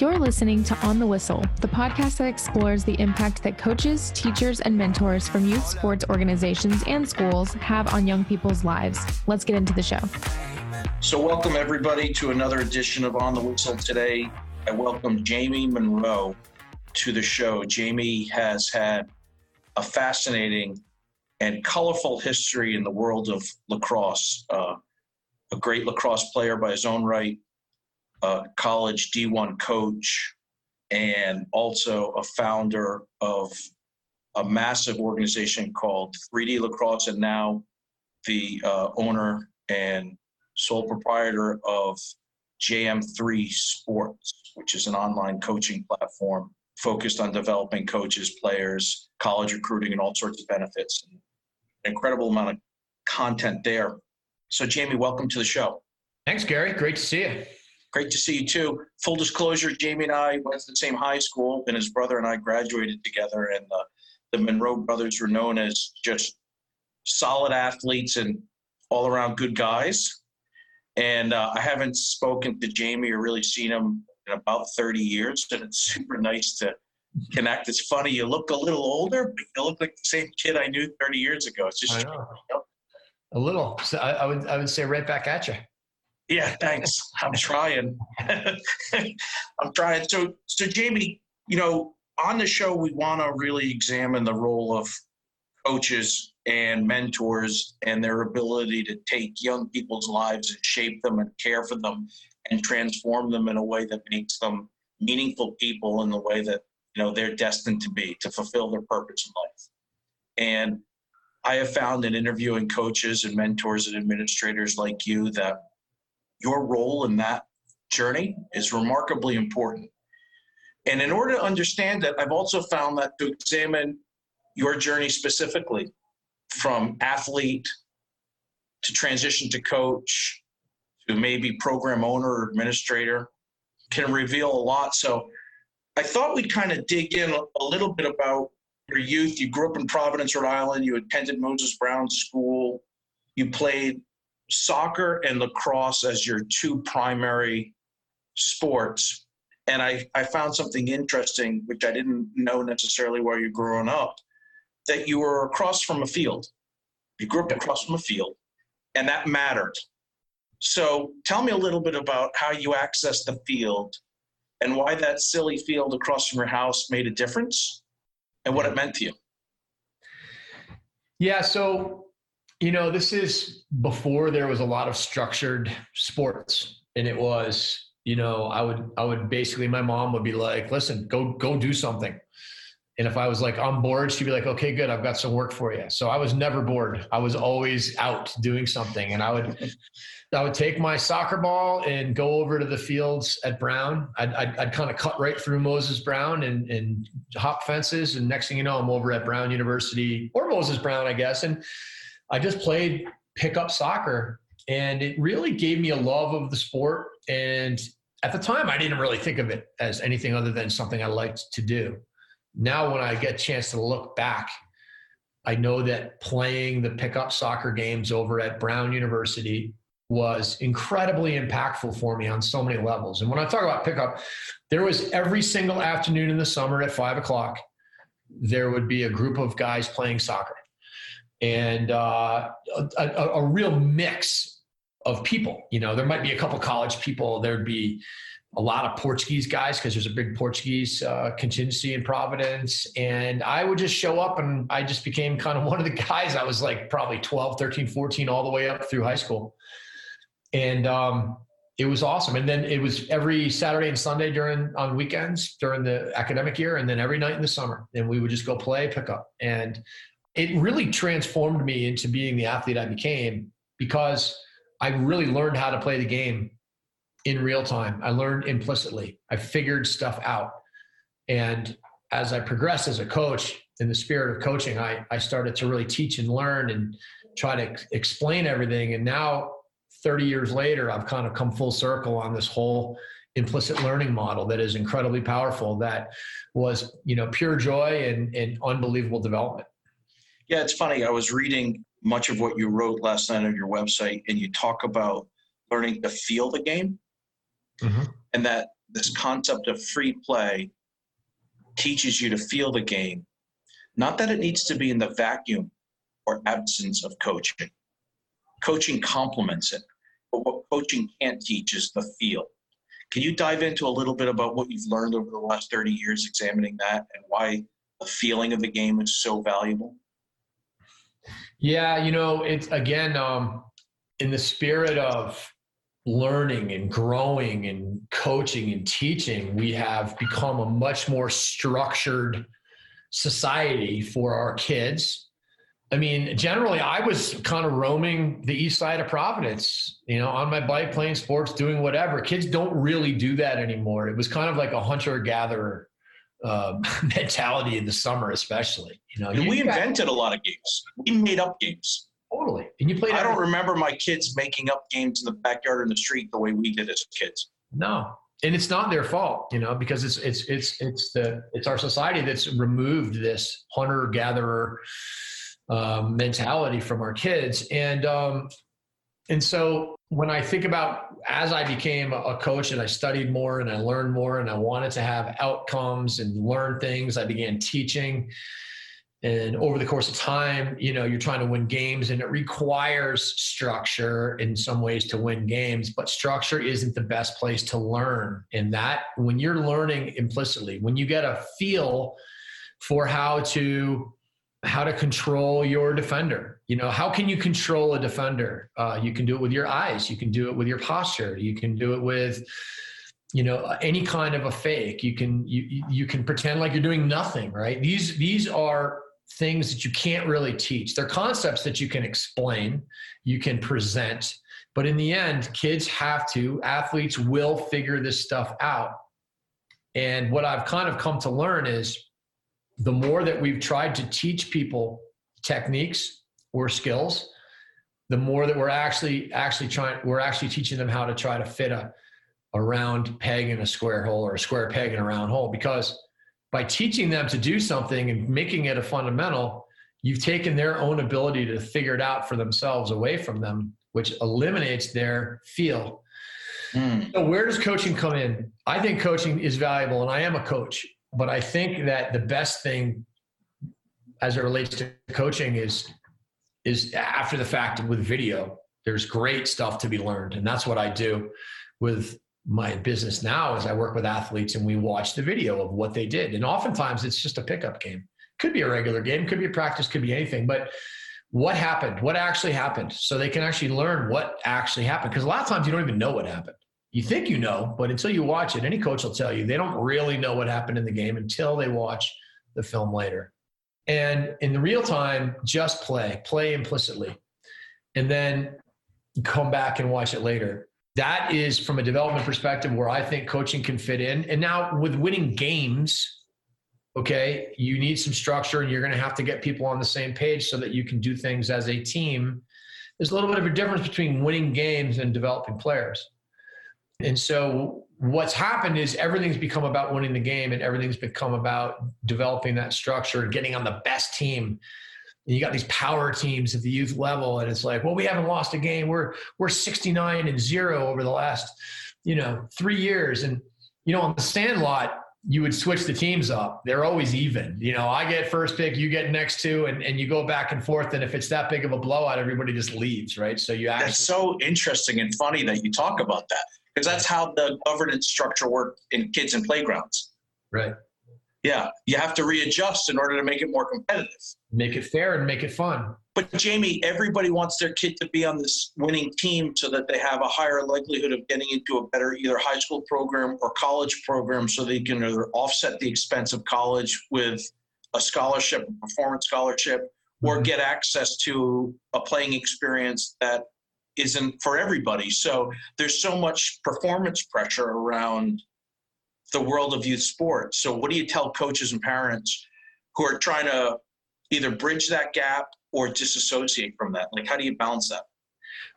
You're listening to On the Whistle, the podcast that explores the impact that coaches, teachers, and mentors from youth sports organizations and schools have on young people's lives. Let's get into the show. So, welcome everybody to another edition of On the Whistle today. I welcome Jamie Munro to the show. Jamie has had a fascinating and colorful history in the world of lacrosse. Uh, a great lacrosse player by his own right, a college D1 coach, and also a founder of a massive organization called 3D Lacrosse, and now the uh, owner and sole proprietor of JM3 Sports, which is an online coaching platform focused on developing coaches, players, college recruiting, and all sorts of benefits. An incredible amount of content there. So, Jamie, welcome to the show. Thanks, Gary. Great to see you. Great to see you too. Full disclosure, Jamie and I went to the same high school, and his brother and I graduated together. And uh, the Munro brothers were known as just solid athletes and all around good guys. And uh, I haven't spoken to Jamie or really seen him in about 30 years, and it's super nice to connect. It's funny, you look a little older, but you look like the same kid I knew 30 years ago. It's just a little. So I, I would I would say right back at you. Yeah, thanks. I'm trying. I'm trying. So, so Jamie, you know, on the show, we want to really examine the role of coaches and mentors and their ability to take young people's lives and shape them and care for them and transform them in a way that makes them meaningful people in the way that you know they're destined to be to fulfill their purpose in life. And I have found in interviewing coaches and mentors and administrators like you that your role in that journey is remarkably important. And in order to understand that, I've also found that to examine your journey specifically from athlete to transition to coach to maybe program owner or administrator can reveal a lot. So I thought we'd kind of dig in a little bit about your youth. You grew up in Providence, Rhode Island. You attended Moses Brown School. You played soccer and lacrosse as your two primary sports. And I, I found something interesting, which I didn't know necessarily while you're growing up, that you were across from a field. You grew up across from a field, and that mattered. So tell me a little bit about how you accessed the field and why that silly field across from your house made a difference and what it mm-hmm. meant to you. Yeah, so you know, this is before there was a lot of structured sports, and it was, you know, I would, I would basically, my mom would be like, "Listen, go, go do something." And if I was like on board, she'd be like, "Okay, good, I've got some work for you." So I was never bored. I was always out doing something, and I would, I would take my soccer ball and go over to the fields at Brown. I'd, I'd, I'd kind of cut right through Moses Brown and, and hop fences, and next thing you know, I'm over at Brown University or Moses Brown, I guess, and I just played pickup soccer and it really gave me a love of the sport. And at the time, I didn't really think of it as anything other than something I liked to do. Now, when I get a chance to look back, I know that playing the pickup soccer games over at Brown University was incredibly impactful for me on so many levels. And when I talk about pickup, there was every single afternoon in the summer at five o'clock, there would be a group of guys playing soccer and uh, a, a, real mix of people. You know, there might be a couple college people. There'd be a lot of Portuguese guys because there's a big Portuguese uh, contingency in Providence. And I would just show up and I just became kind of one of the guys. I was like probably 12, 13, 14, all the way up through high school. And um, it was awesome. And then it was every Saturday and Sunday during on weekends during the academic year, and then every night in the summer. And we would just go play pickup. And it really transformed me into being the athlete I became because I really learned how to play the game in real time. I learned implicitly. I figured stuff out. And as I progressed as a coach, in the spirit of coaching, I, I started to really teach and learn and try to explain everything. And now, 30 years later, I've kind of come full circle on this whole implicit learning model that is incredibly powerful that was you know pure joy and, and unbelievable development yeah, it's funny. I was reading much of what you wrote last night on your website, and you talk about learning to feel the game, mm-hmm. and that this concept of free play teaches you to feel the game. Not that it needs to be in the vacuum or absence of coaching. Coaching complements it, but what coaching can't teach is the feel. Can you dive into a little bit about what you've learned over the last 30 years examining that and why the feeling of the game is so valuable? Yeah, you know, it's again, um, in the spirit of learning and growing and coaching and teaching, we have become a much more structured society for our kids. I mean, generally, I was kind of roaming the east side of Providence, you know, on my bike, playing sports, doing whatever. Kids don't really do that anymore. It was kind of like a hunter gatherer uh, mentality in the summer, especially. You know, you we invented a lot of games. We made up games. Totally. And you played. I don't remember my kids making up games in the backyard or in the street the way we did as kids. No, and it's not their fault, you know, because it's it's it's it's the it's our society that's removed this hunter gatherer um, mentality from our kids, and um, and so when I think about as I became a coach and I studied more and I learned more and I wanted to have outcomes and learn things, I began teaching. And over the course of time you know you're trying to win games and it requires structure in some ways to win games but structure isn't the best place to learn. And that when you're learning implicitly when you get a feel for how to how to control your defender. You know how can you control a defender? Uh, you can do it with your eyes. You can do it with your posture. You can do it with you know any kind of a fake. You can you you can pretend like you're doing nothing right? These these are things that you can't really teach. They're concepts that you can explain, you can present, but in the end, kids have to, athletes will figure this stuff out. And what I've kind of come to learn is the more that we've tried to teach people techniques or skills, the more that we're actually actually trying we're actually teaching them how to try to fit a a round peg in a square hole or a square peg in a round hole because by teaching them to do something and making it a fundamental, you've taken their own ability to figure it out for themselves away from them, which eliminates their feel. Mm. So, where does coaching come in? I think coaching is valuable, and I am a coach, but I think that the best thing as it relates to coaching is is after the fact with video. There's great stuff to be learned, and that's what I do with my business now is I work with athletes and we watch the video of what they did. And oftentimes it's just a pickup game. Could be a regular game, could be a practice, could be anything. But what happened? What actually happened? So they can actually learn what actually happened. Because a lot of times you don't even know what happened. You think you know, but until you watch it, any coach will tell you they don't really know what happened in the game until they watch the film later. And in the real time, just play, play implicitly. And then come back and watch it later that is from a development perspective where I think coaching can fit in. And now with winning games, okay, you need some structure and you're going to have to get people on the same page so that you can do things as a team. There's a little bit of a difference between winning games and developing players. And so what's happened is everything's become about winning the game and everything's become about developing that structure and getting on the best team And you got these power teams at the youth level, and it's like, well, we haven't lost a game. We're we're 69 and zero over the last, you know, three years. And you know, on the Sandlot, you would switch the teams up. They're always even. You know, I get first pick, you get next two, and, and you go back and forth. And if it's that big of a blowout, everybody just leaves, right? So you actually That's so interesting and funny that you talk about that. Because that's how the governance structure worked in kids and playgrounds. Right. Yeah. You have to readjust in order to make it more competitive make it fair and make it fun. But Jamie, everybody wants their kid to be on this winning team so that they have a higher likelihood of getting into a better either high school program or college program so they can either offset the expense of college with a scholarship, a performance scholarship, or mm-hmm. get access to a playing experience that isn't for everybody. So there's so much performance pressure around the world of youth sports. So what do you tell coaches and parents who are trying to either bridge that gap or disassociate from that? Like, how do you balance that?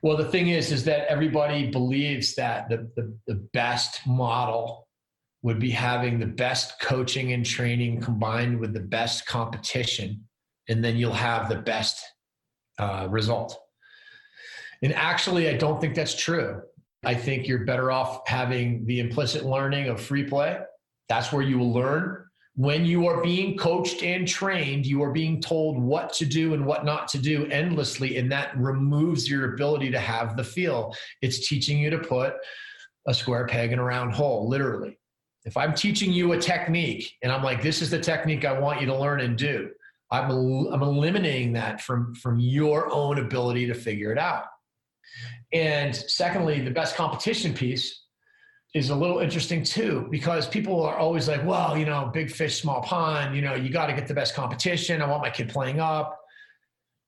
Well, the thing is, is that everybody believes that the, the, the best model would be having the best coaching and training combined with the best competition, and then you'll have the best uh, result. And actually, I don't think that's true. I think you're better off having the implicit learning of free play. That's where you will learn. When you are being coached and trained, you are being told what to do and what not to do endlessly, and that removes your ability to have the feel. It's teaching you to put a square peg in a round hole, literally. If I'm teaching you a technique and I'm like, this is the technique I want you to learn and do, I'm, I'm eliminating that from, from your own ability to figure it out. And secondly, the best competition piece is a little interesting too, because people are always like, well, you know, big fish, small pond, you know, you got to get the best competition. I want my kid playing up,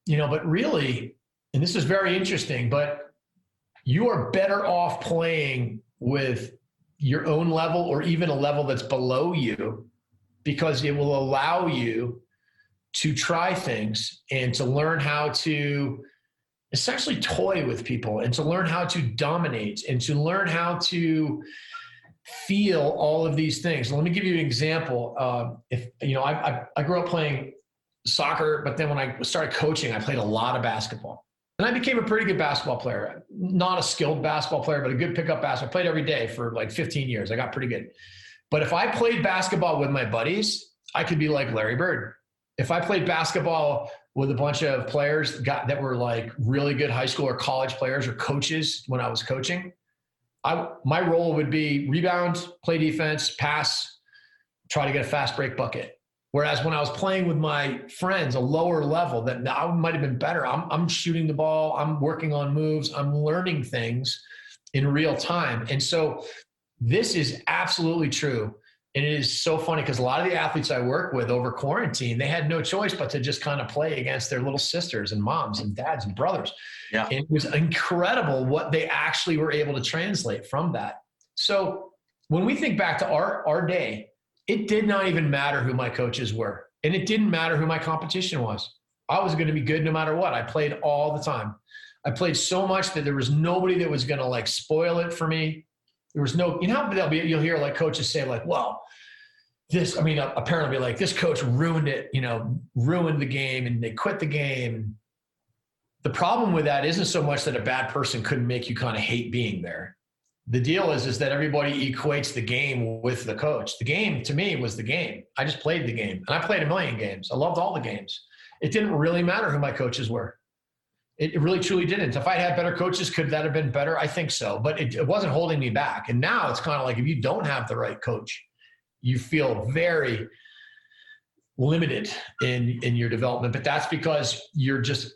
you know, but really, and this is very interesting, but you are better off playing with your own level or even a level that's below you because it will allow you to try things and to learn how to essentially toy with people and to learn how to dominate and to learn how to feel all of these things. Let me give you an example. Uh, if you know, I, I, I grew up playing soccer, but then when I started coaching, I played a lot of basketball. And I became a pretty good basketball player. Not a skilled basketball player, but a good pickup basketball. I played every day for like 15 years. I got pretty good. But if I played basketball with my buddies, I could be like Larry Bird. If I played basketball with a bunch of players got, that were like really good high school or college players or coaches when I was coaching. I, my role would be rebound, play defense, pass, try to get a fast break bucket. Whereas when I was playing with my friends, a lower level that I might have been better, I'm, I'm shooting the ball, I'm working on moves, I'm learning things in real time. And so this is absolutely true and it is so funny because a lot of the athletes I work with over quarantine, they had no choice but to just kind of play against their little sisters and moms and dads and brothers. Yeah. And it was incredible what they actually were able to translate from that. So when we think back to our, our day, it did not even matter who my coaches were. And it didn't matter who my competition was. I was going to be good no matter what. I played all the time. I played so much that there was nobody that was going to like spoil it for me. There was no, you know, they'll be, you'll hear like coaches say like, well, this, I mean, uh, apparently like this coach ruined it, you know, ruined the game and they quit the game. The problem with that isn't so much that a bad person couldn't make you kind of hate being there. The deal is, is that everybody equates the game with the coach. The game to me was the game. I just played the game and I played a million games. I loved all the games. It didn't really matter who my coaches were. It really truly didn't. If I had better coaches, could that have been better? I think so, but it, it wasn't holding me back. And now it's kind of like if you don't have the right coach, you feel very limited in in your development. But that's because you're just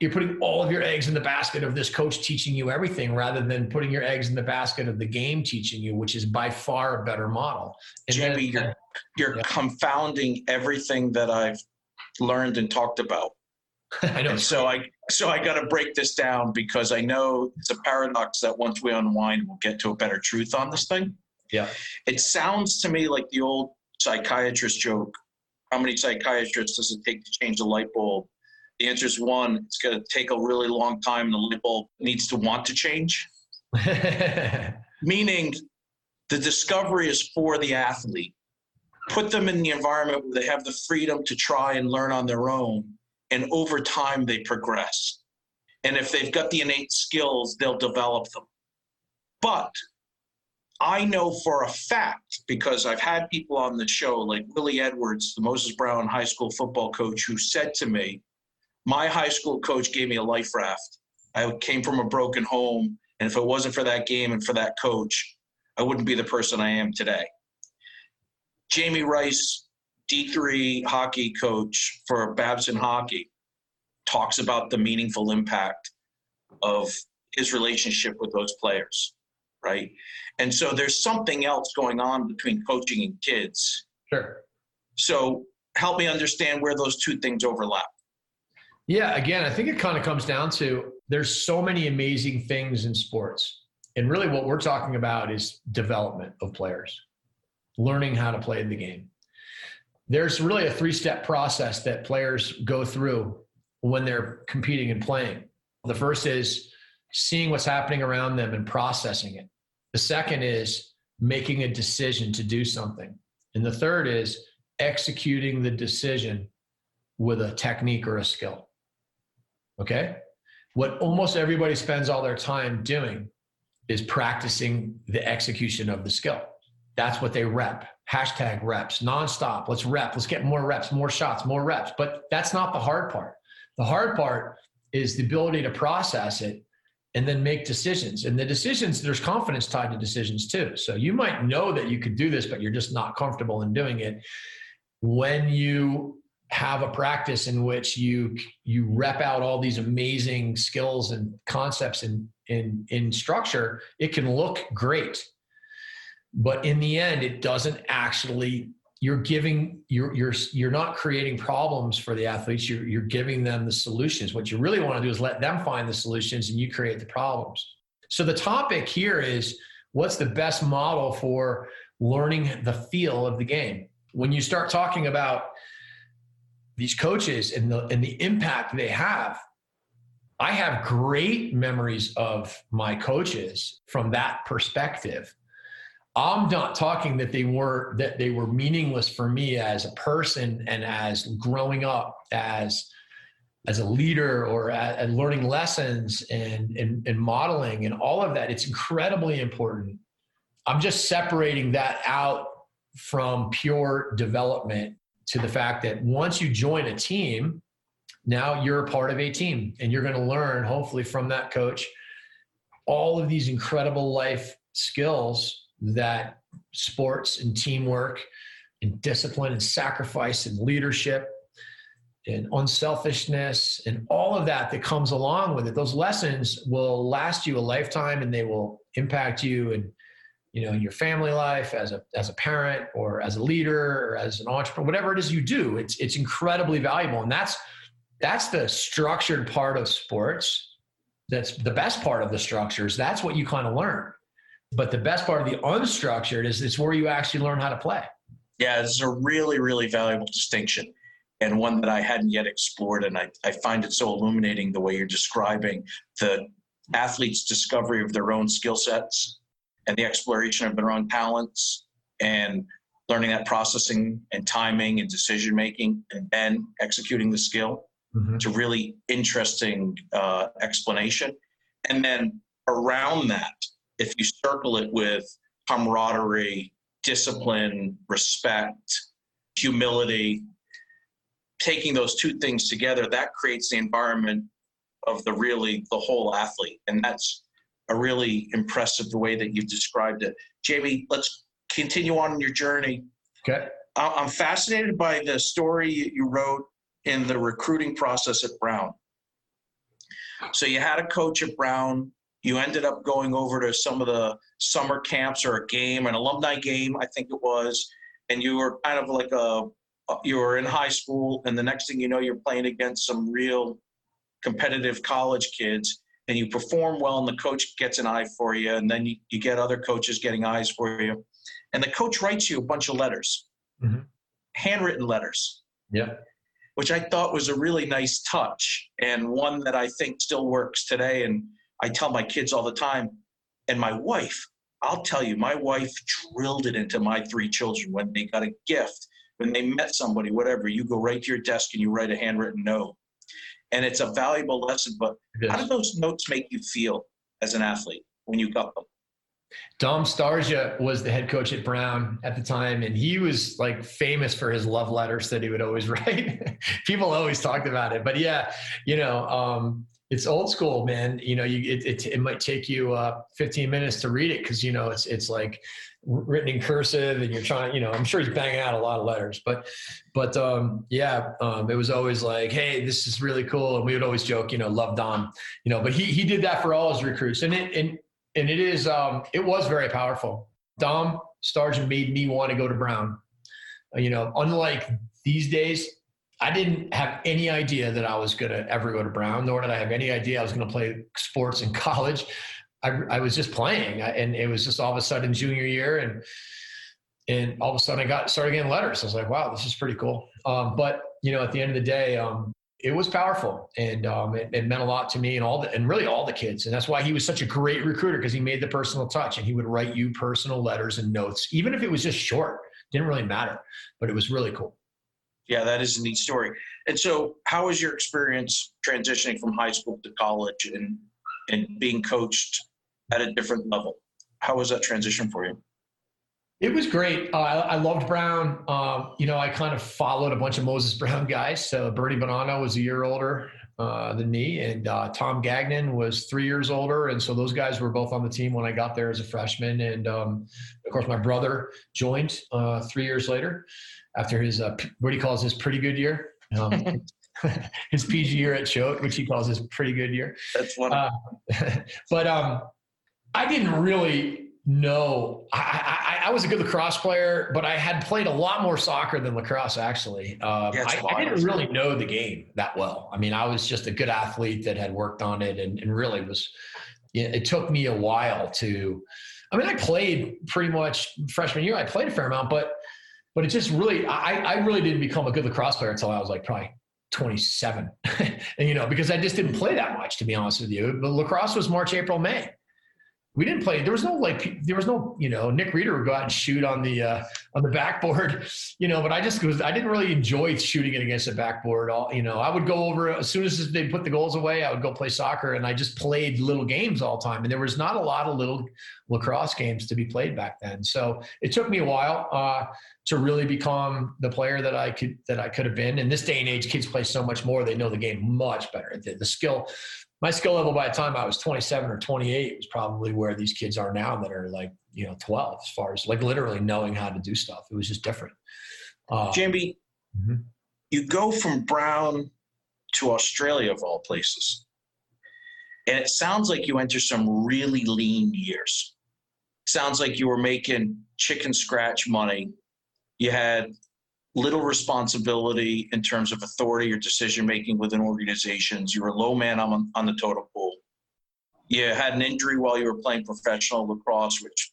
you're putting all of your eggs in the basket of this coach teaching you everything rather than putting your eggs in the basket of the game teaching you, which is by far a better model. And Jamie, then, you're, you're yeah. confounding everything that I've learned and talked about. I know. And so I so I got to break this down because I know it's a paradox that once we unwind, we'll get to a better truth on this thing. Yeah. It sounds to me like the old psychiatrist joke. How many psychiatrists does it take to change a light bulb? The answer is one. It's going to take a really long time. The light bulb needs to want to change. Meaning, the discovery is for the athlete. Put them in the environment where they have the freedom to try and learn on their own and over time they progress. And if they've got the innate skills, they'll develop them. But I know for a fact, because I've had people on the show like Willie Edwards, the Moses Brown high school football coach, who said to me, My high school coach gave me a life raft. I came from a broken home. And if it wasn't for that game and for that coach, I wouldn't be the person I am today. Jamie Rice D3 hockey coach for Babson Hockey talks about the meaningful impact of his relationship with those players, right? And so there's something else going on between coaching and kids. Sure. So help me understand where those two things overlap. Yeah, again, I think it kind of comes down to there's so many amazing things in sports. And really what we're talking about is development of players, learning how to play the game there's really a three step process that players go through when they're competing and playing. The first is seeing what's happening around them and processing it. The second is making a decision to do something. And the third is executing the decision with a technique or a skill. Okay? What almost everybody spends all their time doing is practicing the execution of the skill. That's what they rep. Hashtag reps nonstop. Let's rep. Let's get more reps, more shots, more reps. But that's not the hard part. The hard part is the ability to process it and then make decisions. And the decisions, there's confidence tied to decisions too. So you might know that you could do this, but you're just not comfortable in doing it. When you have a practice in which you you rep out all these amazing skills and concepts in in in structure, it can look great. But in the end, it doesn't actually you're giving you're you're you're not creating problems for the athletes. You're you're giving them the solutions. What you really want to do is let them find the solutions and you create the problems. So the topic here is what's the best model for learning the feel of the game? When you start talking about these coaches and the and the impact they have i have great memories of my coaches from that perspective I'm not talking that they were that they were meaningless for me as a person and as growing up as as a leader or at, learning lessons and, and and modeling and all of that. It's incredibly important. I'm just separating that out from pure development to the fact that once you join a team, now you're a part of a team and you're going to learn hopefully from that coach all of these incredible life skills that sports and teamwork and discipline and sacrifice and leadership and unselfishness and all of that that comes along with it those lessons will last you a lifetime and they will impact you and you know in your family life as a as a parent or as a leader or as an entrepreneur whatever it is you do it's it's incredibly valuable. And that's that's the structured part of sports. That's the best part of the structures. That's what you kind of learn but the best part of the unstructured is it's where you actually learn how to play. Yeah, it's a really, really valuable distinction and one that I hadn't yet explored. And I, I find it so illuminating the way you're describing the athlete's discovery of their own skill sets and the exploration of their own talents and learning that processing and timing and decision making and then executing the skill. Mm-hmm. It's a really interesting uh, explanation. And then around that, if you circle it with camaraderie, discipline, respect, humility, taking those two things together, that creates the environment of the really the whole athlete. And that's a really impressive the way that you've described it. Jamie, let's continue on your journey. Okay. I'm fascinated by the story you wrote in the recruiting process at Brown. So you had a coach at Brown you ended up going over to some of the summer camps or a game, an alumni game, I think it was, and you were kind of like a you were in high school, and the next thing you know, you're playing against some real competitive college kids, and you perform well, and the coach gets an eye for you, and then you, you get other coaches getting eyes for you, and the coach writes you a bunch of letters, mm-hmm. handwritten letters. Yeah which I thought was a really nice touch and one that I think still works today. And I tell my kids all the time, and my wife, I'll tell you, my wife drilled it into my three children when they got a gift, when they met somebody, whatever. You go right to your desk and you write a handwritten note. And it's a valuable lesson. But how do those notes make you feel as an athlete when you got them? Dom Starsia was the head coach at Brown at the time, and he was like famous for his love letters that he would always write. People always talked about it, but yeah, you know, um, it's old school, man. You know, you it it, it might take you uh, 15 minutes to read it because you know it's it's like written in cursive and you're trying. You know, I'm sure he's banging out a lot of letters, but but um, yeah, um, it was always like, hey, this is really cool, and we would always joke, you know, love Dom, you know. But he he did that for all his recruits, and it and and it is um, it was very powerful. Dom Starsia made me want to go to Brown. You know, unlike these days, I didn't have any idea that I was going to ever go to Brown, nor did I have any idea I was going to play sports in college. I, I was just playing, and it was just all of a sudden junior year, and and all of a sudden I got started getting letters. I was like, wow, this is pretty cool. Um, but you know, at the end of the day, um, it was powerful, and um, it, it, meant a lot to me and all the and really all the kids. And that's why he was such a great recruiter because he made the personal touch, and he would write you personal letters and notes, even if it was just short. Didn't really matter, but it was really cool. Yeah, that is a neat story. And so, how was your experience transitioning from high school to college and and being coached at a different level. How was that transition for you? It was great. Uh, I, I, loved Brown. Um, you know, I kind of followed a bunch of Moses Brown guys. So Bernie Bonanno was a year older uh, than me, and uh, Tom Gagnon was three years older. And so those guys were both on the team when I got there as a freshman. And um, of course, my brother joined uh, three years later after his uh, what he calls his pretty good year. Um, his PG year at Choate, which he calls his pretty good year. That's one. Uh, but um, I didn't really know. I, I, I, was a good lacrosse player, but I had played a lot more soccer than lacrosse. Actually, um, yeah, I, I, didn't really know the game that well. I mean, I was just a good athlete that had worked on it, and, and really was. It took me a while to. I mean, I played pretty much freshman year. I played a fair amount, but but it just really, I, I really didn't become a good lacrosse player until I was like probably 27, and you know, because I just didn't play that much, to be honest with you. But lacrosse was March, April, May we didn't play. There was no like, there was no, you know, Nick Reeder would go out and shoot on the uh, on the backboard, you know. But I just was, I didn't really enjoy shooting it against the backboard. All you know, I would go over as soon as they put the goals away. I would go play soccer, and I just played little games all the time. And there was not a lot of little lacrosse games to be played back then. So it took me a while uh, to really become the player that I could that I could have been. In this day and age, kids play so much more; they know the game much better. The, the skill my skill level by the time I was 27 or 28 was probably where these kids are now that are like, you know, 12 as far as like literally knowing how to do stuff. It was just different. Uh, Jamie, mm-hmm. you go from Brown to Australia of all places. And it sounds like you enter some really lean years. Sounds like you were making chicken scratch money. You had little responsibility in terms of authority or decision making within organizations. You were a low man on, on the totem pole. You had an injury while you were playing professional lacrosse, which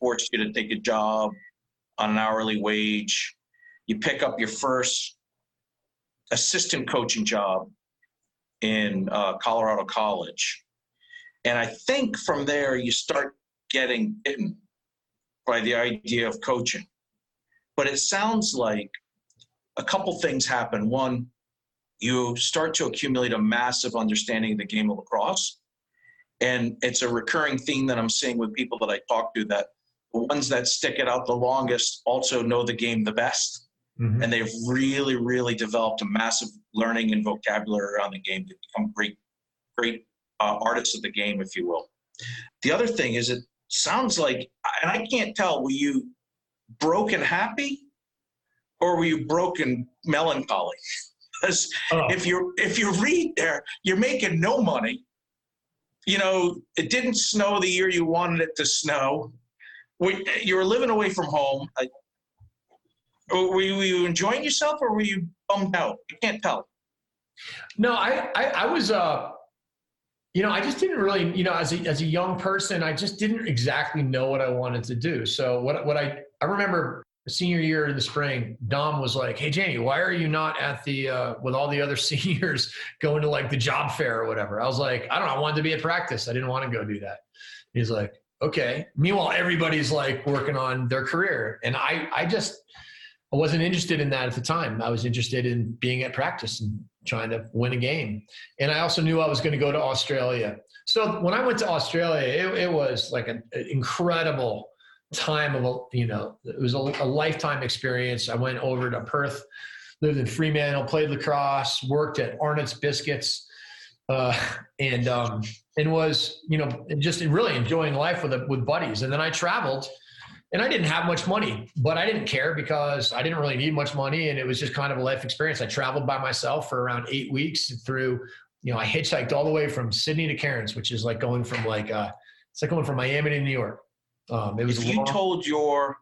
forced you to take a job on an hourly wage. You pick up your first assistant coaching job in uh, Colorado College. And I think from there, you start getting bitten by the idea of coaching. But it sounds like a couple things happen. One, you start to accumulate a massive understanding of the game of lacrosse. And it's a recurring theme that I'm seeing with people that I talk to that the ones that stick it out the longest also know the game the best. Mm-hmm. And they've really, really developed a massive learning and vocabulary around the game to become great, great uh, artists of the game, if you will. The other thing is, it sounds like, and I can't tell, were you broken happy or were you broken melancholy? Because oh. if you if you read there, you're making no money. You know, it didn't snow the year you wanted it to snow. We, you were living away from home. I, were, you, were you enjoying yourself or were you bummed out? I can't tell. No, I, I, I was, uh, you know, I just didn't really, you know, as a, as a young person, I just didn't exactly know what I wanted to do. So what, what I, I remember senior year in the spring, Dom was like, "Hey Jamie, why are you not at the uh, with all the other seniors going to like the job fair or whatever?" I was like, "I don't know. I wanted to be at practice. I didn't want to go do that." He's like, "Okay." Meanwhile, everybody's like working on their career, and I I just I wasn't interested in that at the time. I was interested in being at practice and trying to win a game, and I also knew I was going to go to Australia. So when I went to Australia, it, it was like an incredible time of a, you know, it was a, a lifetime experience. I went over to Perth, lived in Fremantle, played lacrosse, worked at Arnott's Biscuits, uh, and um, and was you know just really enjoying life with with buddies. And then I traveled, and I didn't have much money, but I didn't care because I didn't really need much money, and it was just kind of a life experience. I traveled by myself for around eight weeks through. You know, I hitchhiked all the way from Sydney to Cairns, which is like going from like uh, it's like going from Miami to New York. Um, it was if you long- told your,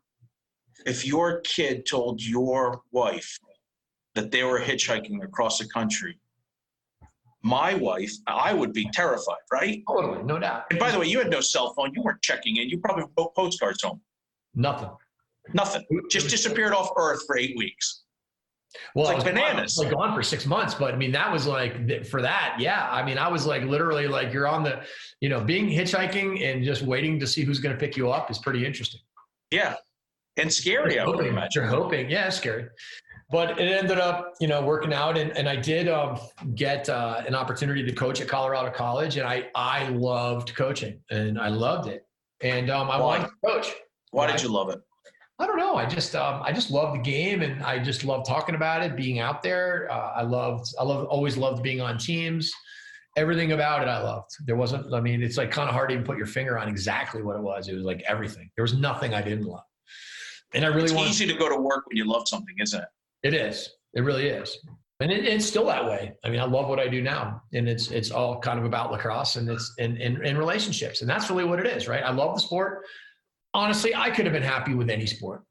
if your kid told your wife that they were hitchhiking across the country, my wife, I would be terrified, right? Totally, no doubt. And by the way, you had no cell phone. You weren't checking in. You probably wrote postcards home. Nothing. Nothing. Just disappeared off Earth for eight weeks. Well, it's like bananas. Gone, like gone for six months, but I mean, that was like for that. Yeah, I mean, I was like literally like you're on the, you know, being hitchhiking and just waiting to see who's going to pick you up is pretty interesting. Yeah, and scary. You're hoping, you're hoping. Yeah, scary. but it ended up, you know, working out, and, and I did um, get uh, an opportunity to coach at Colorado College, and I I loved coaching, and I loved it, and um, I Why? wanted to coach. Why did you love it? I don't know. I just um, I just love the game, and I just love talking about it, being out there. Uh, I loved I love always loved being on teams. Everything about it, I loved. There wasn't. I mean, it's like kind of hard to even put your finger on exactly what it was. It was like everything. There was nothing I didn't love, and I really It's wanted. easy to go to work when you love something, isn't it? It is. It really is. And it, it's still that way. I mean, I love what I do now, and it's it's all kind of about lacrosse and it's in in in relationships, and that's really what it is, right? I love the sport. Honestly, I could have been happy with any sport.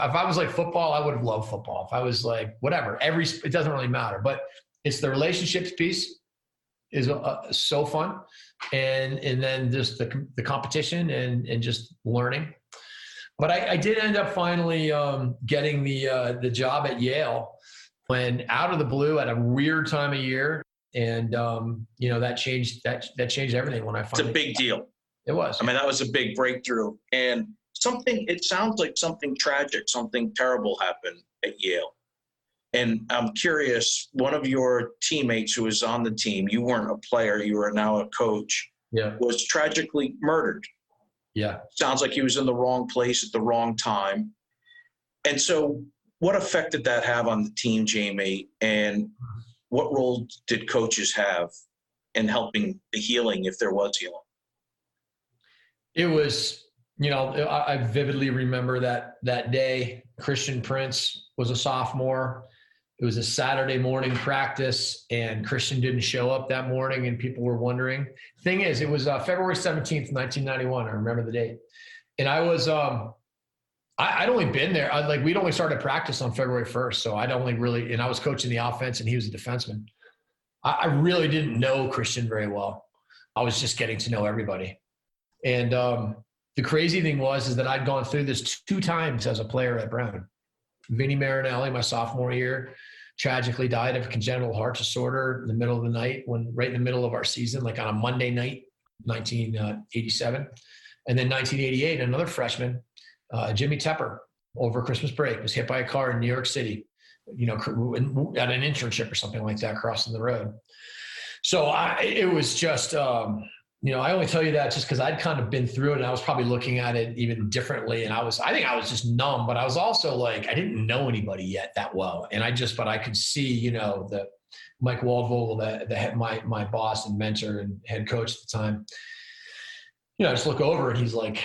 If I was like football, I would have loved football. If I was like whatever, every it doesn't really matter. But it's the relationships piece is uh, so fun, and and then just the the competition and and just learning but I, I did end up finally um, getting the uh, the job at Yale when out of the blue at a weird time of year, and um, you know that changed that that changed everything when I It's a big deal. It was. I mean, that was a big breakthrough. And something, it sounds like something tragic, something terrible happened at Yale. And I'm curious, one of your teammates who was on the team, you weren't a player, you were now a coach, yeah, was tragically murdered. yeah. Sounds like he was in the wrong place at the wrong time. And so, what effect did that have on the team, Jamie? And what role did coaches have in helping the healing, if there was healing? It was. You know, I, I vividly remember that that day. Christian Prince was a sophomore. It was a Saturday morning practice, and Christian didn't show up that morning, and people were wondering. Thing is, it was uh, February seventeenth, nineteen ninety one. I remember the date, and I was um, I, I'd only been there. I, like we'd only started practice on February first, so I'd only really, and I was coaching the offense, and he was a defenseman. I, I really didn't know Christian very well. I was just getting to know everybody, and um, the crazy thing was is that I'd gone through this two times as a player at Brown. Vinny Marinelli, my sophomore year, tragically died of a congenital heart disorder in the middle of the night, when right in the middle of our season, like on a Monday night, 1987. And then 1988, another freshman, uh, Jimmy Tepper, over Christmas break, was hit by a car in New York City, you know, at an internship or something like that, crossing the road. So I, it was just, um, you know, I only tell you that just because I'd kind of been through it and I was probably looking at it even differently. And I was, I think I was just numb, but I was also like, I didn't know anybody yet that well. And I just, but I could see, you know, the Mike Waldvogel, the, the my, my boss and mentor and head coach at the time, you know, I just look over and he's like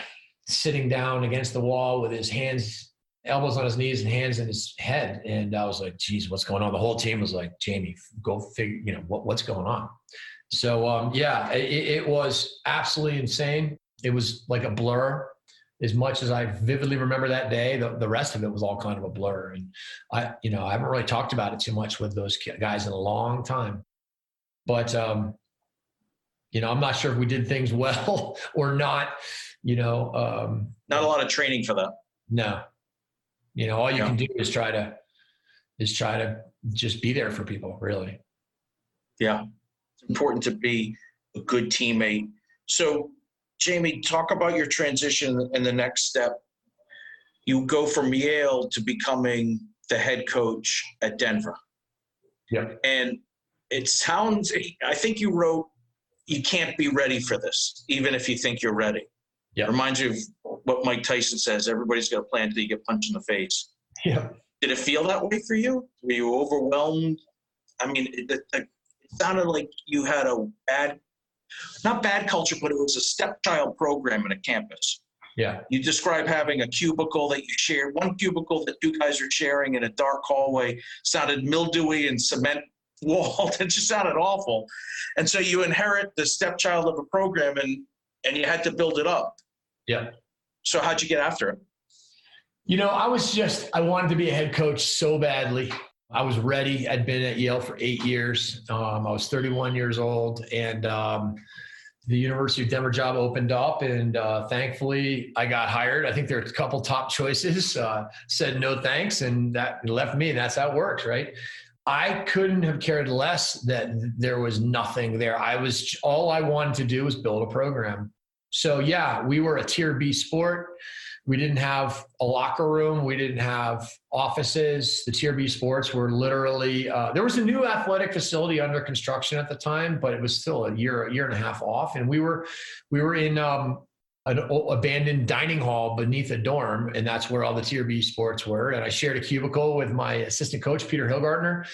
sitting down against the wall with his hands, elbows on his knees and hands in his head. And I was like, geez, what's going on? The whole team was like, Jamie, go figure, you know, what, what's going on? So um, yeah, it, it, was absolutely insane. It was like a blur. As much as I vividly remember that day, the, the rest of it was all kind of a blur. And I, you know, I haven't really talked about it too much with those guys in a long time. But um, you know, I'm not sure if we did things well or not. You know, um, not a lot of training for that. No, you know, all you Yeah. can do is try to is try to just be there for people. Really. Yeah. It's important to be a good teammate. So, Jamie, talk about your transition and the next step. You go from Yale to becoming the head coach at Denver. Yeah. And it sounds, I think you wrote, you can't be ready for this, even if you think you're ready. Yeah. Reminds you of what Mike Tyson says everybody's got a plan until you get punched in the face. Yeah. Did it feel that way for you? Were you overwhelmed? I mean, it, it, it sounded like you had a bad, not bad culture, but it was a stepchild program in a campus. Yeah. You describe having a cubicle that you shared, one cubicle that two guys are sharing in a dark hallway sounded mildewy and cement walled. It just sounded awful. And so you inherit the stepchild of a program and, and you had to build it up. Yeah. So how'd you get after it? You know, I was just, I wanted to be a head coach so badly. I was ready. I'd been at Yale for eight years. Um, I was 31 years old, and um, the University of Denver job opened up, and uh, thankfully I got hired. I think there were a couple top choices. Uh, said no thanks, and that left me. And that's how it works, right? I couldn't have cared less that there was nothing there. I was all I wanted to do was build a program. So yeah, we were a tier B sport we didn't have a locker room. We didn't have offices. The tier B Sports were literally uh, there was a new athletic facility under construction at the time, but it was still a year, a year and a half off. And we were we were in um, an abandoned dining hall beneath a dorm, and that's where all the tier B Sports were. And I shared a cubicle with my assistant coach Peter Hillgardner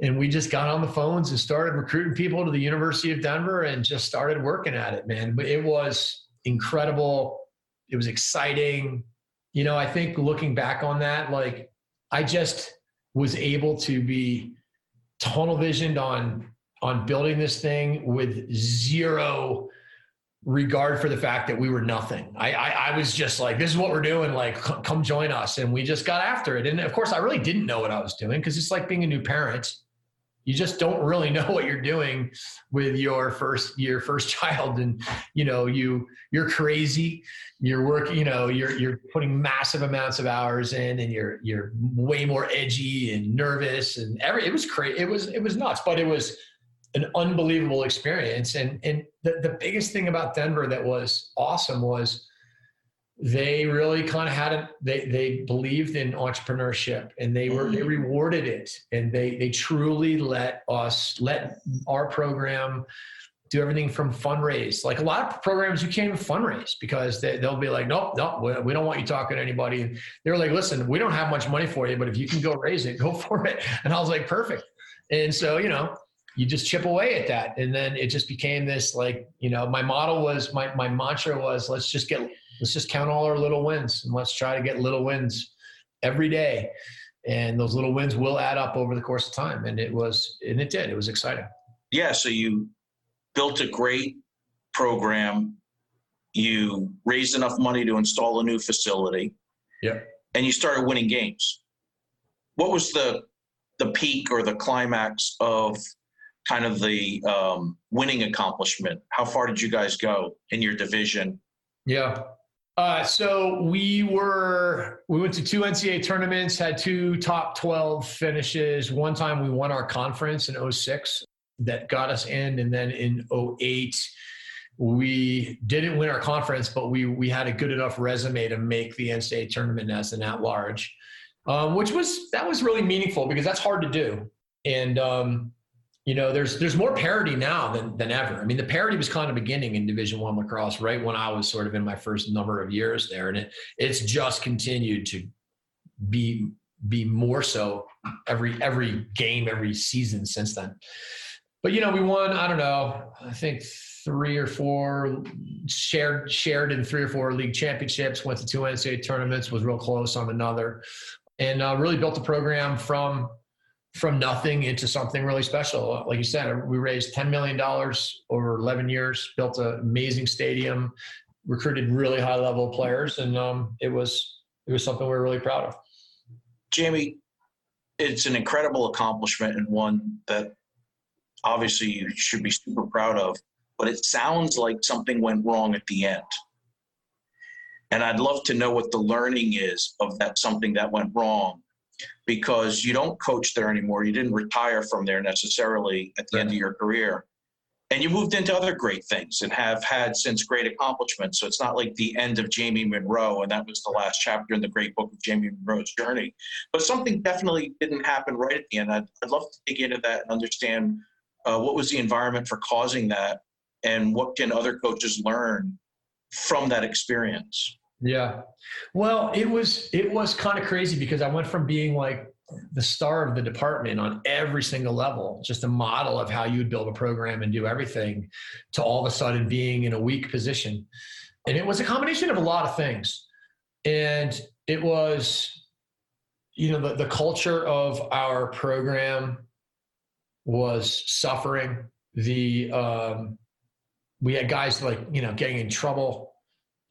and we just got on the phones and started recruiting people to the University of Denver and just started working at it, man. But it was incredible. It was exciting. You know, I think looking back on that, like I just was able to be tunnel visioned on on building this thing with zero regard for the fact that we were nothing. I, I, I was just like, this is what we're doing. Like, come join us. And we just got after it. And of course, I really didn't know what I was doing because it's like being a new parent you just don't really know what you're doing with your first your first child. And you know you you're crazy. You're working you know you're you're putting massive amounts of hours in and you're you're way more edgy and nervous and every it was crazy it was it was nuts but it was an unbelievable experience. And and the, the biggest thing about denver that was awesome was they really kind of had it they they believed in entrepreneurship and they were they mm. rewarded it. And they they truly let us let our program do everything from fundraise. Like a lot of programs you can't even fundraise because they, they'll be like nope nope we don't want you talking to anybody. And they're like listen we don't have much money for you but if you can go raise it go for it. And i was like perfect. And so you know you just chip away at that. And then it just became this like you know my model was my, my mantra was let's just get let's just count all our little wins and let's try to get little wins every day. And those little wins will add up over the course of time. And it was, and it did. It was exciting. Yeah. So you built a great program. You raised enough money to install a new facility. Yeah. And you started winning games. What was the the peak or the climax of kind of the um, winning accomplishment? How far did you guys go in your division? Yeah. Uh, so we were we went to two NCAA tournaments, had two top 12 finishes. One time we won our conference in 06 that got us in, and then in 08 we didn't win our conference, but we we had a good enough resume to make the NCAA tournament as an at large, um, which was that was really meaningful because that's hard to do. And um, you know, there's there's more parity now than than ever. I mean, the parity was kind of beginning in Division One lacrosse right when I was sort of in my first number of years there, and it it's just continued to be be more so every every game, every season since then. But you know, we won. I don't know. I think three or four shared shared in three or four league championships. Went to two NCAA tournaments. Was real close on another, and uh, really built the program from from nothing into something really special. Like you said, we raised $10 million over 11 years, built an amazing stadium, recruited really high level players. And um, it was, it was something we were really proud of. Jamie, it's an incredible accomplishment and one that obviously you should be super proud of, but it sounds like something went wrong at the end. And I'd love to know what the learning is of that something that went wrong because you don't coach there anymore. You didn't retire from there necessarily at the right. end of your career. And you moved into other great things and have had since great accomplishments. So it's not like the end of Jamie Munro and that was the last chapter in the great book of Jamie Munro's journey. But something definitely didn't happen right at the end. I'd, I'd love to dig into that and understand uh, what was the environment for causing that and what can other coaches learn from that experience. Yeah. Well, it was it was kind of crazy because I went from being like the star of the department on every single level, just a model of how you would build a program and do everything, to all of a sudden being in a weak position. And it was a combination of a lot of things. And it was, you know, the, the culture of our program was suffering. The um, we had guys like, you know, getting in trouble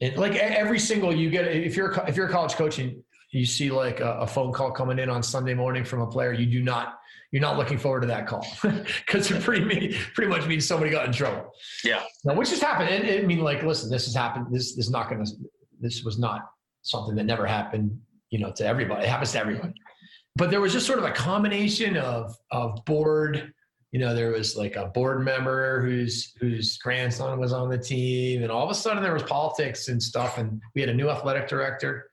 and like every single you get, if you're if you're a college coach and you see like a, a phone call coming in on Sunday morning from a player, you do not you're not looking forward to that call because it pretty pretty much means somebody got in trouble. Yeah. Now, which has happened. And, I mean, like, listen, this has happened. This, this is not going to. This was not something that never happened. You know, to everybody. It happens to everyone. But there was just sort of a combination of of board you know, there was like a board member whose whose grandson was on the team, and all of a sudden there was politics and stuff. And we had a new athletic director,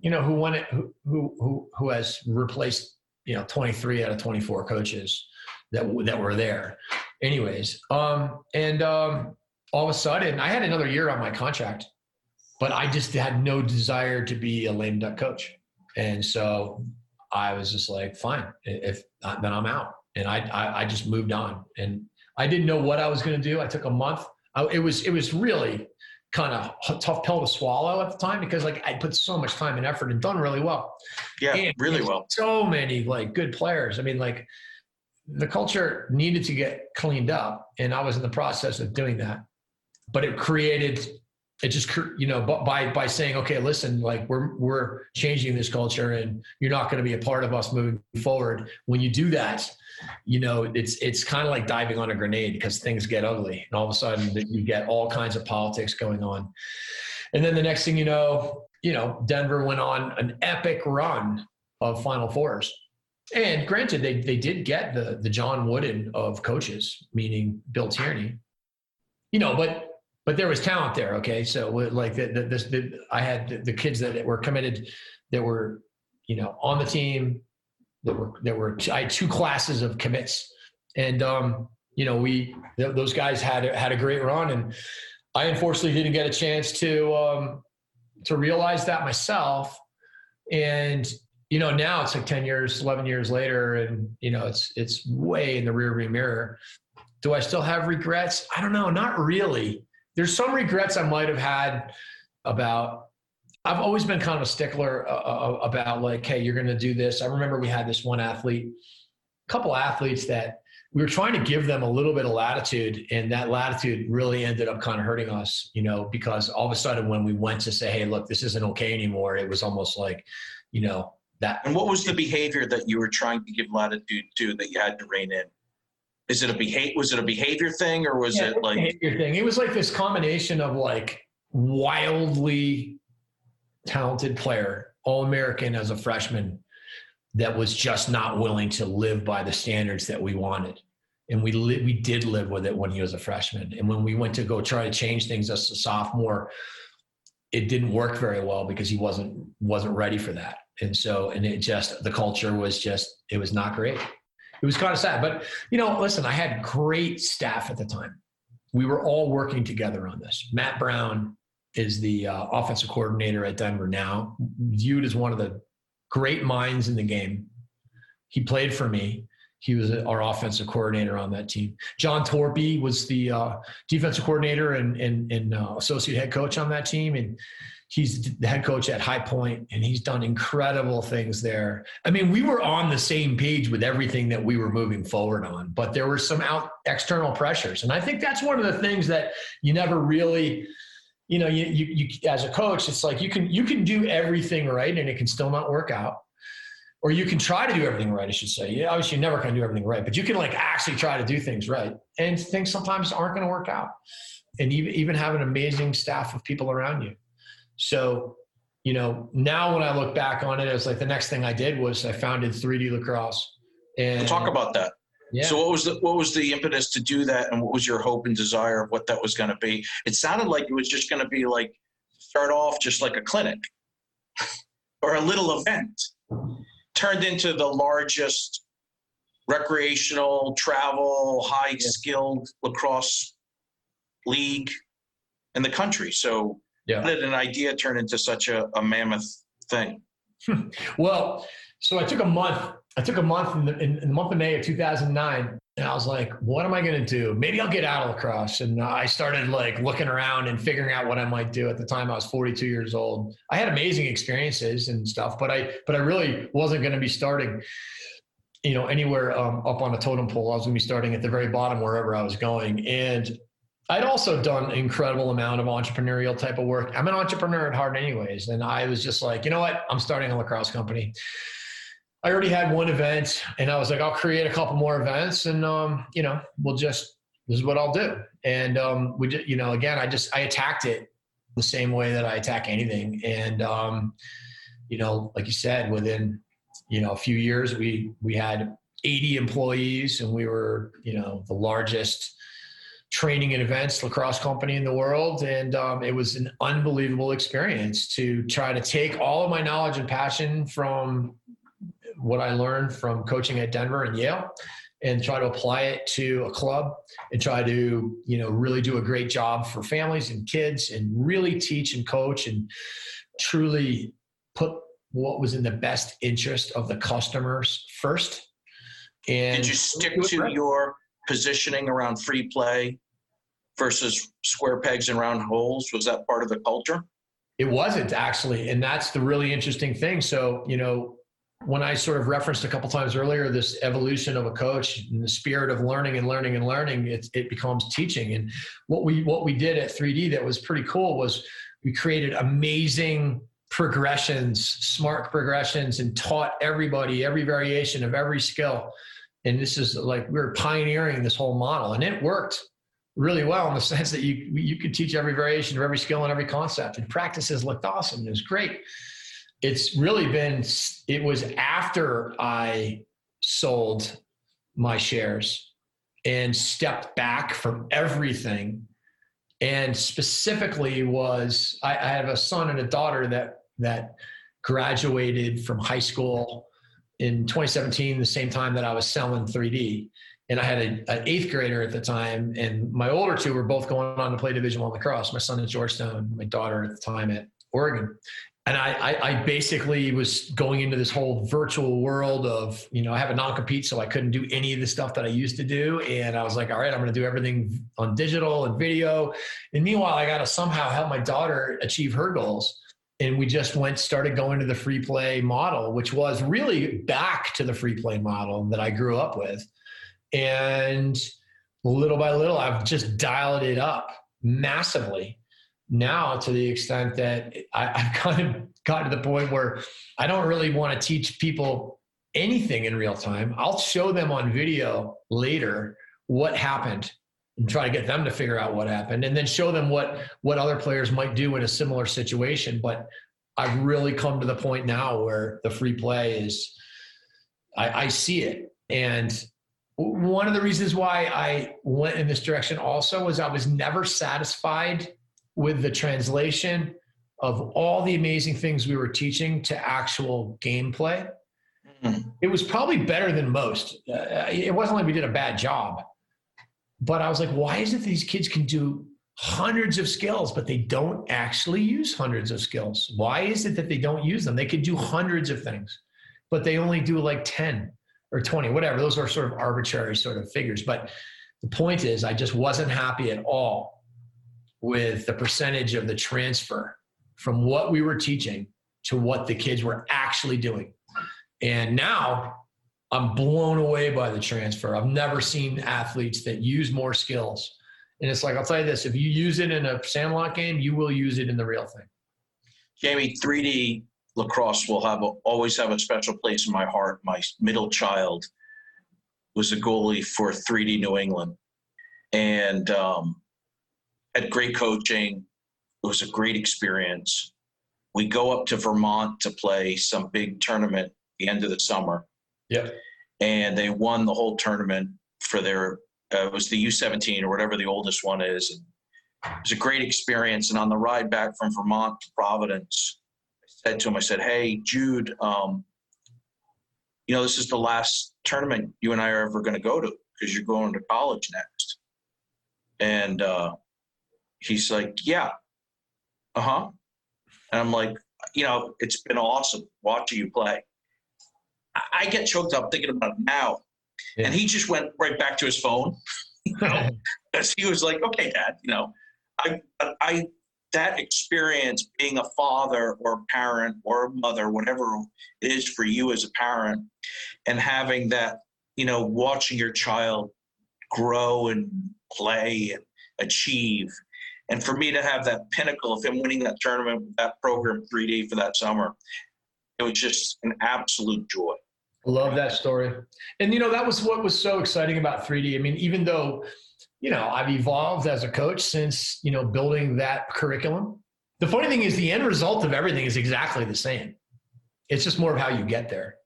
you know, who won it, who who who has replaced you know 23 out of 24 coaches that that were there. Anyways, um, and um, all of a sudden I had another year on my contract, but I just had no desire to be a lame duck coach, and so I was just like, fine, if then I'm out and I, I, I just moved on and I didn't know what I was going to do. I took a month. I, it was it was really kind of a tough pill to swallow at the time because like I put so much time and effort and done really well. Yeah, and really well. So many like good players. I mean, like the culture needed to get cleaned up, and I was in the process of doing that. But it created it just you know by by saying okay listen like we're we're changing this culture and you're not going to be a part of us moving forward when you do that you know it's it's kind of like diving on a grenade because things get ugly and all of a sudden you get all kinds of politics going on. And then the next thing you know you know denver went on an epic run of final fours. And granted they they did get the the john wooden of coaches meaning bill tierney. You know but but there was talent there. Okay, so like the, the, this, the, I had the, the, kids that were committed, that were, you know, on the team. That were there were I had two classes of commits, and um, you know we those guys had had a great run, and I unfortunately didn't get a chance to um, to realize that myself, and you know now it's like 10 years 11 years later and you know it's it's way in the rearview mirror do i still have regrets i don't know not really there's some regrets I might have had about. I've always been kind of a stickler uh, uh about like, hey, you're going to do this. I remember we had this one athlete, a couple athletes that we were trying to give them a little bit of latitude, and that latitude really ended up kind of hurting us, you know, because all of a sudden when we went to say, hey, look, this isn't okay anymore, it was almost like, you know, that. And what was the behavior that you were trying to give latitude to that you had to rein in? Is it a behavior? Was it a behavior thing, or was yeah, it like behavior thing? It was like this combination of like wildly talented player, all American as a freshman, that was just not willing to live by the standards that we wanted. And we li- we did live with it when he was a freshman. And when we went to go try to change things as a sophomore, it didn't work very well because he wasn't wasn't ready for that. And so, and it just the culture was just it was not great it was kind of sad. But you know, listen, I had great staff at the time. We were all working together on this. Matt Brown is the uh, offensive coordinator at Denver now, viewed as one of the great minds in the game. He played for me. He was our offensive coordinator on that team. Jon Torpy was the uh, defensive coordinator and, and, and uh, associate head coach on that team. And he's the head coach at High Point, and he's done incredible things there. I mean, we were on the same page with everything that we were moving forward on, but there were some out external pressures, and I think that's one of the things that you never really. You know, you, you, you as a coach, it's like you can you can do everything right, and it can still not work out or you can try to do everything right, I should say. Yeah, obviously, never to do everything right, but you can like actually try to do things right. And things sometimes aren't going to work out. And even, even have an amazing staff of people around you. So, you know, now when I look back on it, it's like the next thing I did was I founded 3D lacrosse. And we'll talk about that. Yeah. So what was the what was the impetus to do that, and what was your hope and desire of what that was going to be? It sounded like it was just going to be like start off just like a clinic or a little event, turned into the largest recreational travel high skilled lacrosse league in the country. So yeah. How did an idea turn into such a, a mammoth thing? well, so I took a month. I took a month in the, in, in the month of May of 2009, and I was like, "What am I going to do? Maybe I'll get out of lacrosse." And I started like looking around and figuring out what I might do. At the time, I was 42 years old. I had amazing experiences and stuff, but I but I really wasn't going to be starting you know anywhere um, up on a totem pole i was going to be starting at the very bottom wherever i was going and I'd also done incredible amount of entrepreneurial type of work. I'm an entrepreneur at heart, anyways, and I was just like, you know what? I'm starting a lacrosse company. I already had one event, and I was like, I'll create a couple more events, and um, you know, we'll just this is what I'll do. And um, we just, you know, again, I just I attacked it the same way that I attack anything, and um, you know, like you said, within you know a few years, we we had 80 employees, and we were, you know, the largest training and events lacrosse company in the world. And um, it was an unbelievable experience to try to take all of my knowledge and passion from what I learned from coaching at Denver and Yale and try to apply it to a club and try to you know really do a great job for families and kids and really teach and coach and truly put what was in the best interest of the customers first and did you stick to right. your positioning around free play versus square pegs and round holes was that part of the culture it wasn't actually and that's the really interesting thing so you know when I sort of referenced a couple times earlier this evolution of a coach and the spirit of learning and learning and learning, it, it becomes teaching. And what we what we did at 3D that was pretty cool was we created amazing progressions, smart progressions, and taught everybody every variation of every skill. And this is like we are pioneering this whole model, and it worked really well in the sense that you you could teach every variation of every skill and every concept, and practices looked awesome. It was great it's really been it was after i sold my shares and stepped back from everything and specifically was I, I, have a son and a daughter that that graduated from high school in 2017 the same time that i was selling 3d and i had a, an eighth grader at the time and my older two were both going on to play division one lacrosse my son at georgetown my daughter at the time at oregon and I, I, I, basically was going into this whole virtual world of, you know, I have a non-compete, so I couldn't do any of the stuff that I used to do. And I was like, all right, I'm going to do everything on digital and video. And meanwhile, I got to somehow help my daughter achieve her goals. And we just went, started going to the free play model, which was really back to the free play model that I grew up with. And little by little, I've just dialed it up massively now to the extent that I, have kind of gotten to the point where I don't really want to teach people anything in real time. I'll show them on video later what happened and try to get them to figure out what happened and then show them what what other players might do in a similar situation. But I've really come to the point now where the free play is I, I see it. And one of the reasons why I went in this direction also was I was never satisfied with the translation of all the amazing things we were teaching to actual gameplay. Mm-hmm. It was probably better than most. Uh, it wasn't like we did a bad job, but I was like, why is it these kids can do hundreds of skills, but they don't actually use hundreds of skills? Why is it that they don't use them? They could do hundreds of things, but they only do like 10 or 20, whatever. Those are sort of arbitrary sort of figures. But the point is, I just wasn't happy at all with the percentage of the transfer from what we were teaching to what the kids were actually doing. And now I'm blown away by the transfer. I've never seen athletes that use more skills. And it's like, I'll tell you this if you use it in a sandlot game, you will use it in the real thing. Jamie, 3D lacrosse will have a, always have a special place in my heart. My middle child was a goalie for 3D New England. And um, had great coaching. It was a great experience. We go up to Vermont to play some big tournament at the end of the summer. Yeah. And they won the whole tournament for their, uh, it was the U17 or whatever the oldest one is. And it was a great experience. And on the ride back from Vermont to Providence, I said to him, I said, Hey, Jude, um, you know, this is the last tournament you and I are ever going to go to because you're going to college next. And uh, he's like, yeah, uh huh. And I'm like, you know, it's been awesome watching you play. I, get choked up thinking about it now. Yeah. And he just went right back to his phone. You know, because he was like, okay, dad, you know, I, I, that experience being a father or a parent or a mother, whatever it is for you as a parent, and having that, you know, watching your child grow and play and achieve and for me to have that pinnacle of him winning that tournament with that program 3D for that summer, it was just an absolute joy. Love that story. And, you know, that was what was so exciting about 3D. I mean, even though, you know, I've evolved as a coach since, you know, building that curriculum. The funny thing is, the end result of everything is exactly the same. It's just more of how you get there.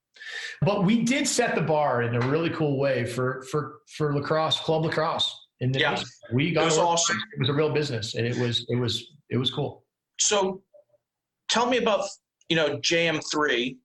But we did set the bar in a really cool way for for for lacrosse, club lacrosse. In the Yeah. nation. we got It was awesome. It was a real business, and it was it was it was cool. So tell me about, you know, JM3.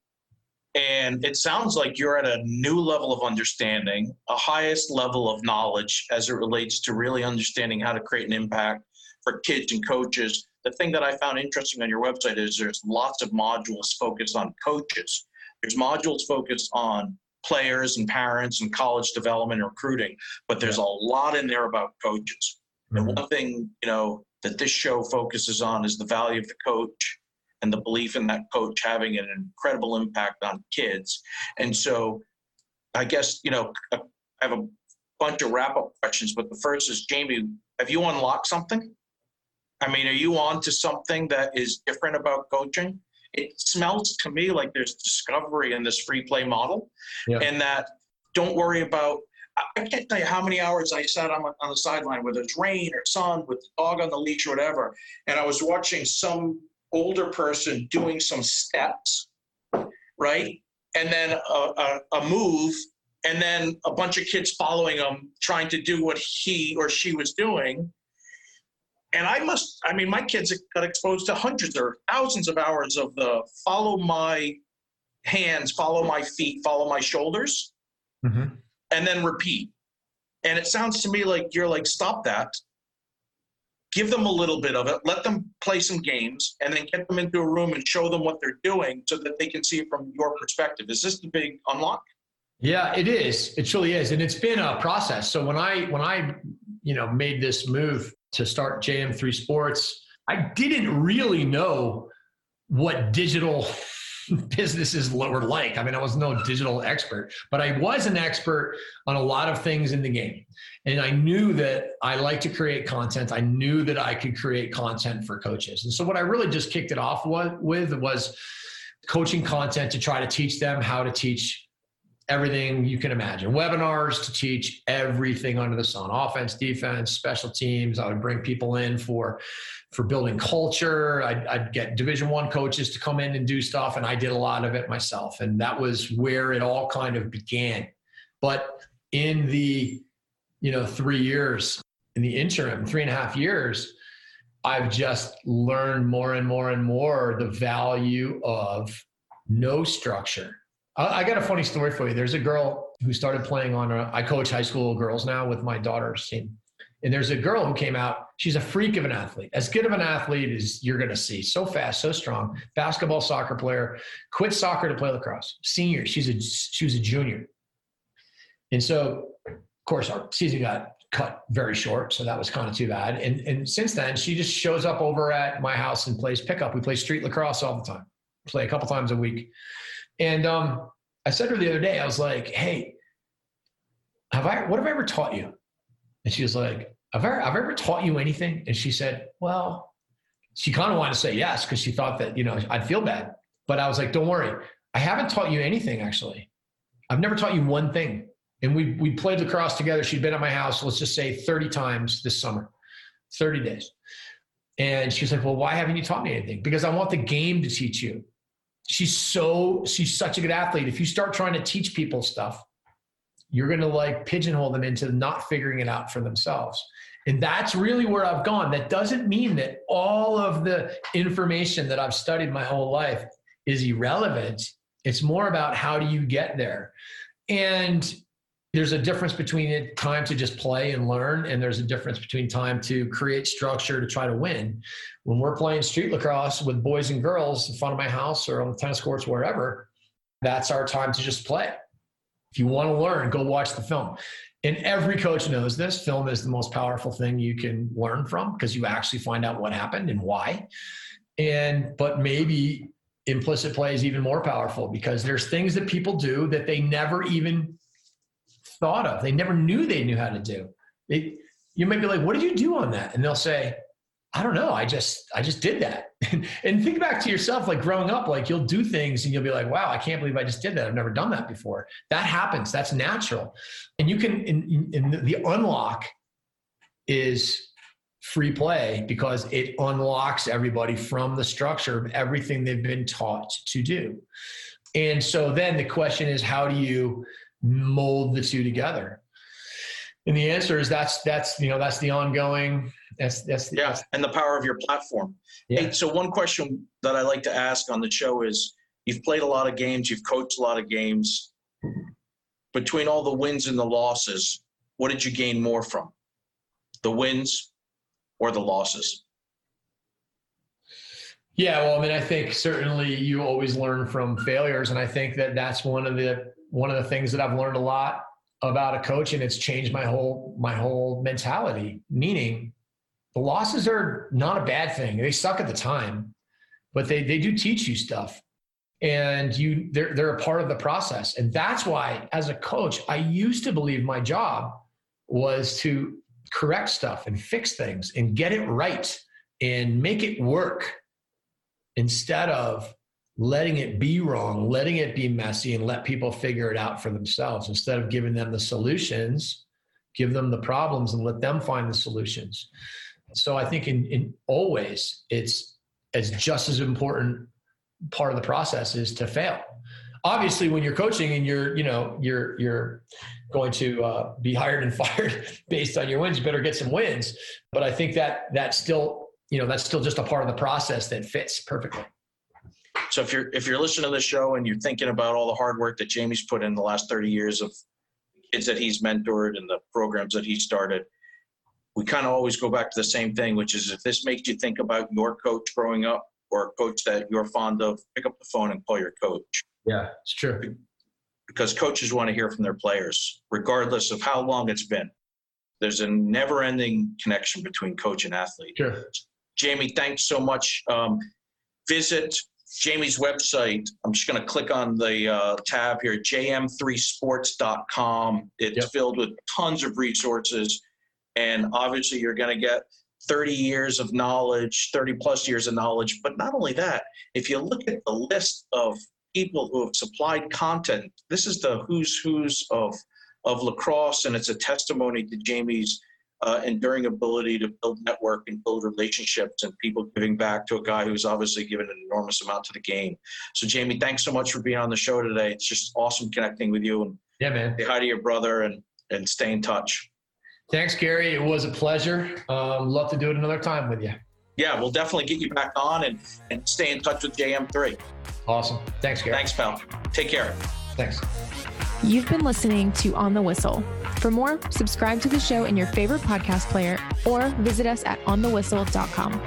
And it sounds like you're at a new level of understanding, a highest level of knowledge as it relates to really understanding how to create an impact for kids and coaches. The thing that I found interesting on your website is there's lots of modules focused on coaches. There's modules focused on players and parents and college development and recruiting, but there's a lot in there about coaches. And mm-hmm. one thing, you know, that this show focuses on is the value of the coach and the belief in that coach having an incredible impact on kids. And so I guess, you know, I have a bunch of wrap up questions, but the first is Jamie, have you unlocked something? I mean, are you on to something that is different about coaching? It smells to me like there's discovery in this free play model Yeah. and that don't worry about I- I can't tell you how many hours I sat on, on the sideline, whether it's rain or sun, with the dog on the leash or whatever, and I was watching some older person doing some steps, right? And then a, a, a move, and then a bunch of kids following him, trying to do what he or she was doing. And I must, I mean, my kids got exposed to hundreds or thousands of hours of the follow my hands, follow my feet, follow my shoulders Mhm. and then repeat. And it sounds to me like you're like, stop that. Give them a little bit of it. Let them play some games and then get them into a room and show them what they're doing so that they can see it from your perspective. Is this the big unlock? Yeah, it is. It truly is, and it's been a process. So when I when I you know made this move to start JM3 Sports, I didn't really know what digital businesses were like. I mean, I was no digital expert, but I was an expert on a lot of things in the game. And I knew that I like to create content. I knew that I could create content for coaches. And so what I really just kicked it off with was coaching content to try to teach them how to teach everything you can imagine. Webinars to teach everything under the sun offense defense special teams. I would bring people in for for building culture. I'd, I'd get division one coaches to come in and do stuff and i did a lot of it myself. And that was where it all kind of began. But in the you know three years in the interim three and a half years i've just learned more and more and more the value of no structure I got a funny story for you. There's a girl who started playing on. A, I coach high school girls now with my daughter's team, and there's a girl who came out. She's a freak of an athlete, as good of an athlete as you're going to see. So fast, so strong. Basketball, soccer player. Quit soccer to play lacrosse. Senior. She's a she was a junior, and so of course our season got cut very short, so that was kind of too bad. And and since then, she just shows up over at my house and plays pickup. We play street lacrosse all the time. Play a couple times a week. And um, I said to her the other day, I was like, "Hey, have I? What have I ever taught you?" And she was like, "Have I? Have I ever taught you anything?" And she said, "Well," she kind of wanted to say yes because she thought that you know I'd feel bad. But I was like, "Don't worry, I haven't taught you anything actually. I've never taught you one thing." And we we played lacrosse together. She'd been at my house, let's just say, thirty times this summer, thirty days. And she was like, "Well, why haven't you taught me anything?" Because I want the game to teach you she's so she's such a good athlete. If you start trying to teach people stuff you're going to like pigeonhole them into not figuring it out for themselves. And that's really where i've gone. That doesn't mean that all of the information that i've studied my whole life is irrelevant. It's more about how do you get there. And there's a difference between time to just play and learn, and there's a difference between time to create structure to try to win. When we're playing street lacrosse with boys and girls in front of my house or on the tennis courts, wherever, that's our time to just play. If you want to learn, go watch the film. And every coach knows this. Film is the most powerful thing you can learn from because you actually find out what happened and why. And but maybe implicit play is even more powerful because there's things that people do that they never even thought of. They never knew they knew how to do. They, you might be like, "What did you do on that?" And they'll say, "I don't know. I just I just did that." and think back to yourself, like growing up, like you'll do things and you'll be like, "Wow, I can't believe I just did that. I've never done that before." That happens. That's natural. And you can. In, the unlock is free play because it unlocks everybody from the structure of everything they've been taught to do. And so then the question is, how do you mold the two together? And the answer is that's that's you know that's the ongoing that's that's the, yeah and the power of your platform. Yeah. Hey, so one question that I like to ask on the show is you've played a lot of games, you've coached a lot of games. Between all the wins and the losses, what did you gain more from? The wins or the losses? Yeah, well, I mean, I think certainly you always learn from failures, and I think that that's one of the one of the things that I've learned a lot about a coach, and it's changed my whole my whole mentality. Meaning, the losses are not a bad thing; they suck at the time, but they they do teach you stuff, and you they're they're a part of the process, and that's why, as a coach, I used to believe my job was to correct stuff and fix things and get it right and make it work instead of letting it be wrong, letting it be messy, and let people figure it out for themselves. Instead of giving them the solutions, give them the problems and let them find the solutions. So I think in, in always it's as just as important part of the process is to fail. Obviously, when you're coaching and you're, you know, you're you're going to uh, be hired and fired based on your wins, you better get some wins. But I think that that still you know that's still just a part of the process that fits perfectly so if you're if you're listening to the show and you're thinking about all the hard work that jamie's put in the last 30 years of kids that he's mentored and the programs that he started we kind of always go back to the same thing which is if this makes you think about your coach growing up or a coach that you're fond of pick up the phone and call your coach yeah it's true because coaches want to hear from their players regardless of how long it's been there's a never ending connection between coach and athlete sure Jamie, thanks so much. Um, visit Jamie's website. I'm just going to click on the uh, tab here, jm3sports.com. It's yep. filled with tons of resources. And obviously, you're going to get 30 years of knowledge, 30 plus years of knowledge. But not only that, if you look at the list of people who have supplied content, this is the who's who's of, of lacrosse, and it's a testimony to Jamie's uh, enduring ability to build network and build relationships and people giving back to a guy who's obviously given an enormous amount to the game. So, Jamie, thanks so much for being on the show today. It's just awesome connecting with you and yeah, man. Say hi to your brother and and stay in touch. Thanks, Gary. It was a pleasure. Um, love to do it another time with you. Yeah, we'll definitely get you back on and, and stay in touch with JM3. Awesome. Thanks, Gary. Thanks, pal. Take care. Thanks. You've been listening to On the Whistle. For more, subscribe to the show in your favorite podcast player or visit us at onthewhistle.com.